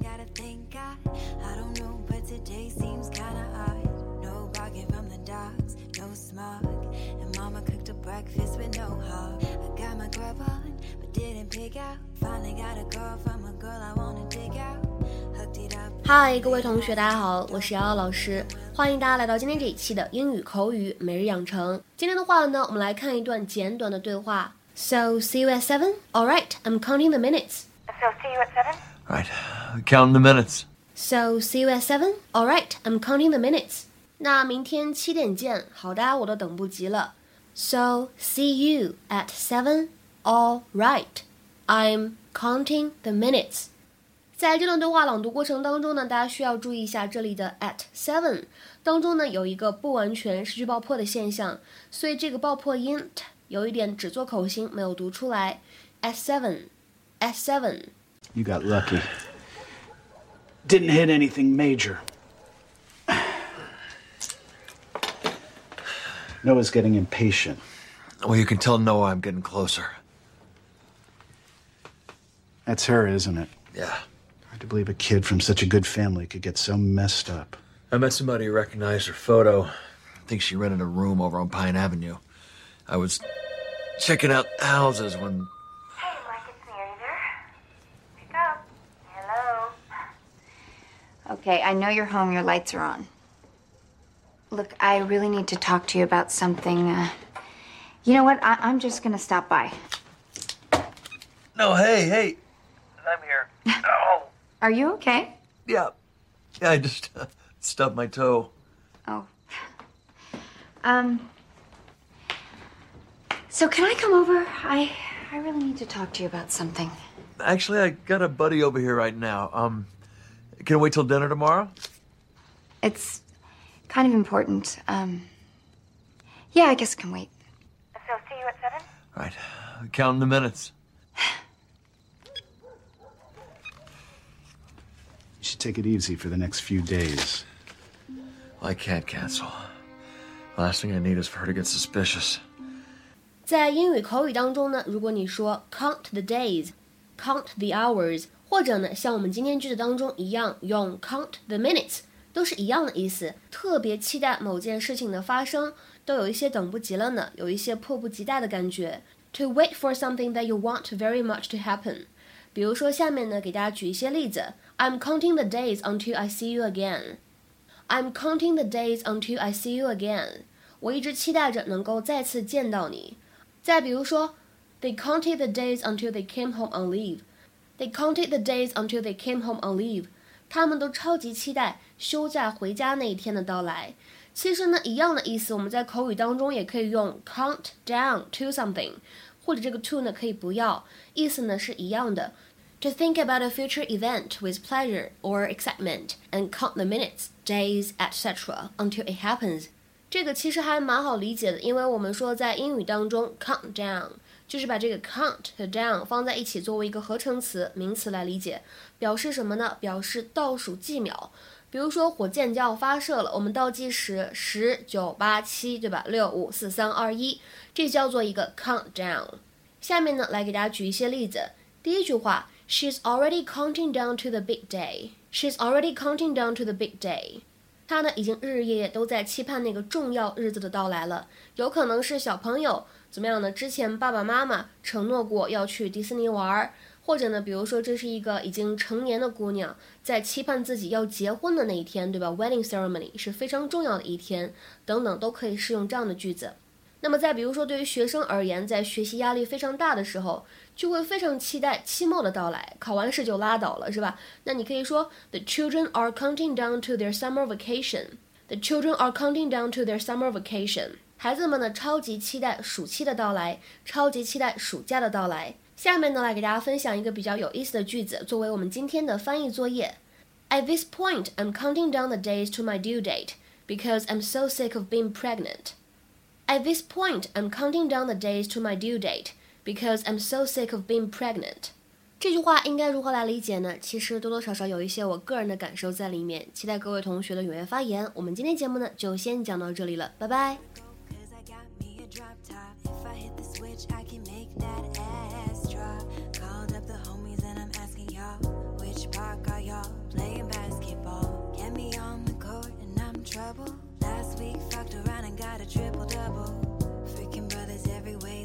gotta thank God. I don't know, but today seems kinda odd. No barking from the dogs, no smog. And mama cooked a breakfast with no hog. I got my grub on, but didn't pick out. Finally got a girl from a girl I wanna dig out. Hooked it up. 嗨，各位同学，大家好，我是瑶瑶老师，欢迎大家来到今天这一期的英语口语每日养成。今天的话呢，我们来看一段简短的对话。So see you at seven. All right, I'm counting the minutes. So see you at seven? Right. Counting the minutes. So see you at seven. All right, I'm counting the minutes. 那明天七点见。好的，我都等不及了。So see you at seven. All right, I'm counting the minutes. 在这段对话朗读过程当中呢，大家需要注意一下这里的 at seven 当中呢有一个不完全失去爆破的现象，所以这个爆破音 t 有一点只做口型，没有读出来。at seven, at seven. You got lucky. Didn't hit anything major. Noah's getting impatient. Well, you can tell Noah I'm getting closer. That's her, isn't it? Yeah. Hard to believe a kid from such a good family could get so messed up. I met somebody who recognized her photo. I think she rented a room over on Pine Avenue. I was checking out houses when. Hey, Mike, it's me. Are you there? Pick up. Hello. Okay, I know you're home. Your lights are on. Look, I really need to talk to you about something. Uh, you know what? I- I'm just gonna stop by. No, hey, hey. I'm here. Oh, Are you okay? yeah. Yeah, I just uh, stubbed my toe. Oh. Um. So can I come over? I I really need to talk to you about something. Actually, I got a buddy over here right now. Um, can I wait till dinner tomorrow? It's kind of important. Um. Yeah, I guess it can wait. So see you at seven. Right. Counting the minutes. You should take it easy for the next few days. I can't cancel. Last thing I need is for her to get suspicious. 在英语口语当中呢，如果你说 count the days, count the hours， 或者呢像我们今天句子当中一样用 count the minutes，都是一样的意思。特别期待某件事情的发生，都有一些等不及了呢，有一些迫不及待的感觉。To wait for something that you want very much to happen。比如说下面呢，给大家举一些例子。I'm counting the days until I see you again. I'm counting the days until I see you again. 我一直期待着能够再次见到你。再比如说，They counted the days until they came home on leave. They counted the days until they came home on leave. 他们都超级期待休假回家那一天的到来。其实呢，一样的意思，我们在口语当中也可以用 count down to something，或者这个 to 呢可以不要，意思呢是一样的。To think about a future event with pleasure or excitement and count the minutes, days, etc. until it happens. 这个其实还蛮好理解的，因为我们说在英语当中，count down 就是把这个 count 和 down 放在一起作为一个合成词名词来理解，表示什么呢？表示倒数计秒。比如说火箭就要发射了，我们倒计时十九八七，对吧？六五四三二一，这叫做一个 countdown。下面呢，来给大家举一些例子。第一句话，She's already counting down to the big day. She's already counting down to the big day. 他呢已经日日夜夜都在期盼那个重要日子的到来了。有可能是小朋友怎么样呢？之前爸爸妈妈承诺过要去迪士尼玩儿，或者呢，比如说这是一个已经成年的姑娘在期盼自己要结婚的那一天，对吧？Wedding ceremony 是非常重要的一天，等等都可以适用这样的句子。那么再比如说，对于学生而言，在学习压力非常大的时候，就会非常期待期末的到来。考完试就拉倒了，是吧？那你可以说，The children are counting down to their summer vacation. The children are counting down to their summer vacation. 孩子们呢，超级期待暑期的到来，超级期待暑假的到来。下面呢，来给大家分享一个比较有意思的句子，作为我们今天的翻译作业。At this point, I'm counting down the days to my due date because I'm so sick of being pregnant. At this point, I'm counting down the days to my due date because I'm so sick of being pregnant. 这句话应该如何来理解呢？其实多多少少有一些我个人的感受在里面，期待各位同学的踊跃发言。我们今天节目呢就先讲到这里了，拜拜。trouble Last week fucked around and got a triple double. Freaking brothers every way.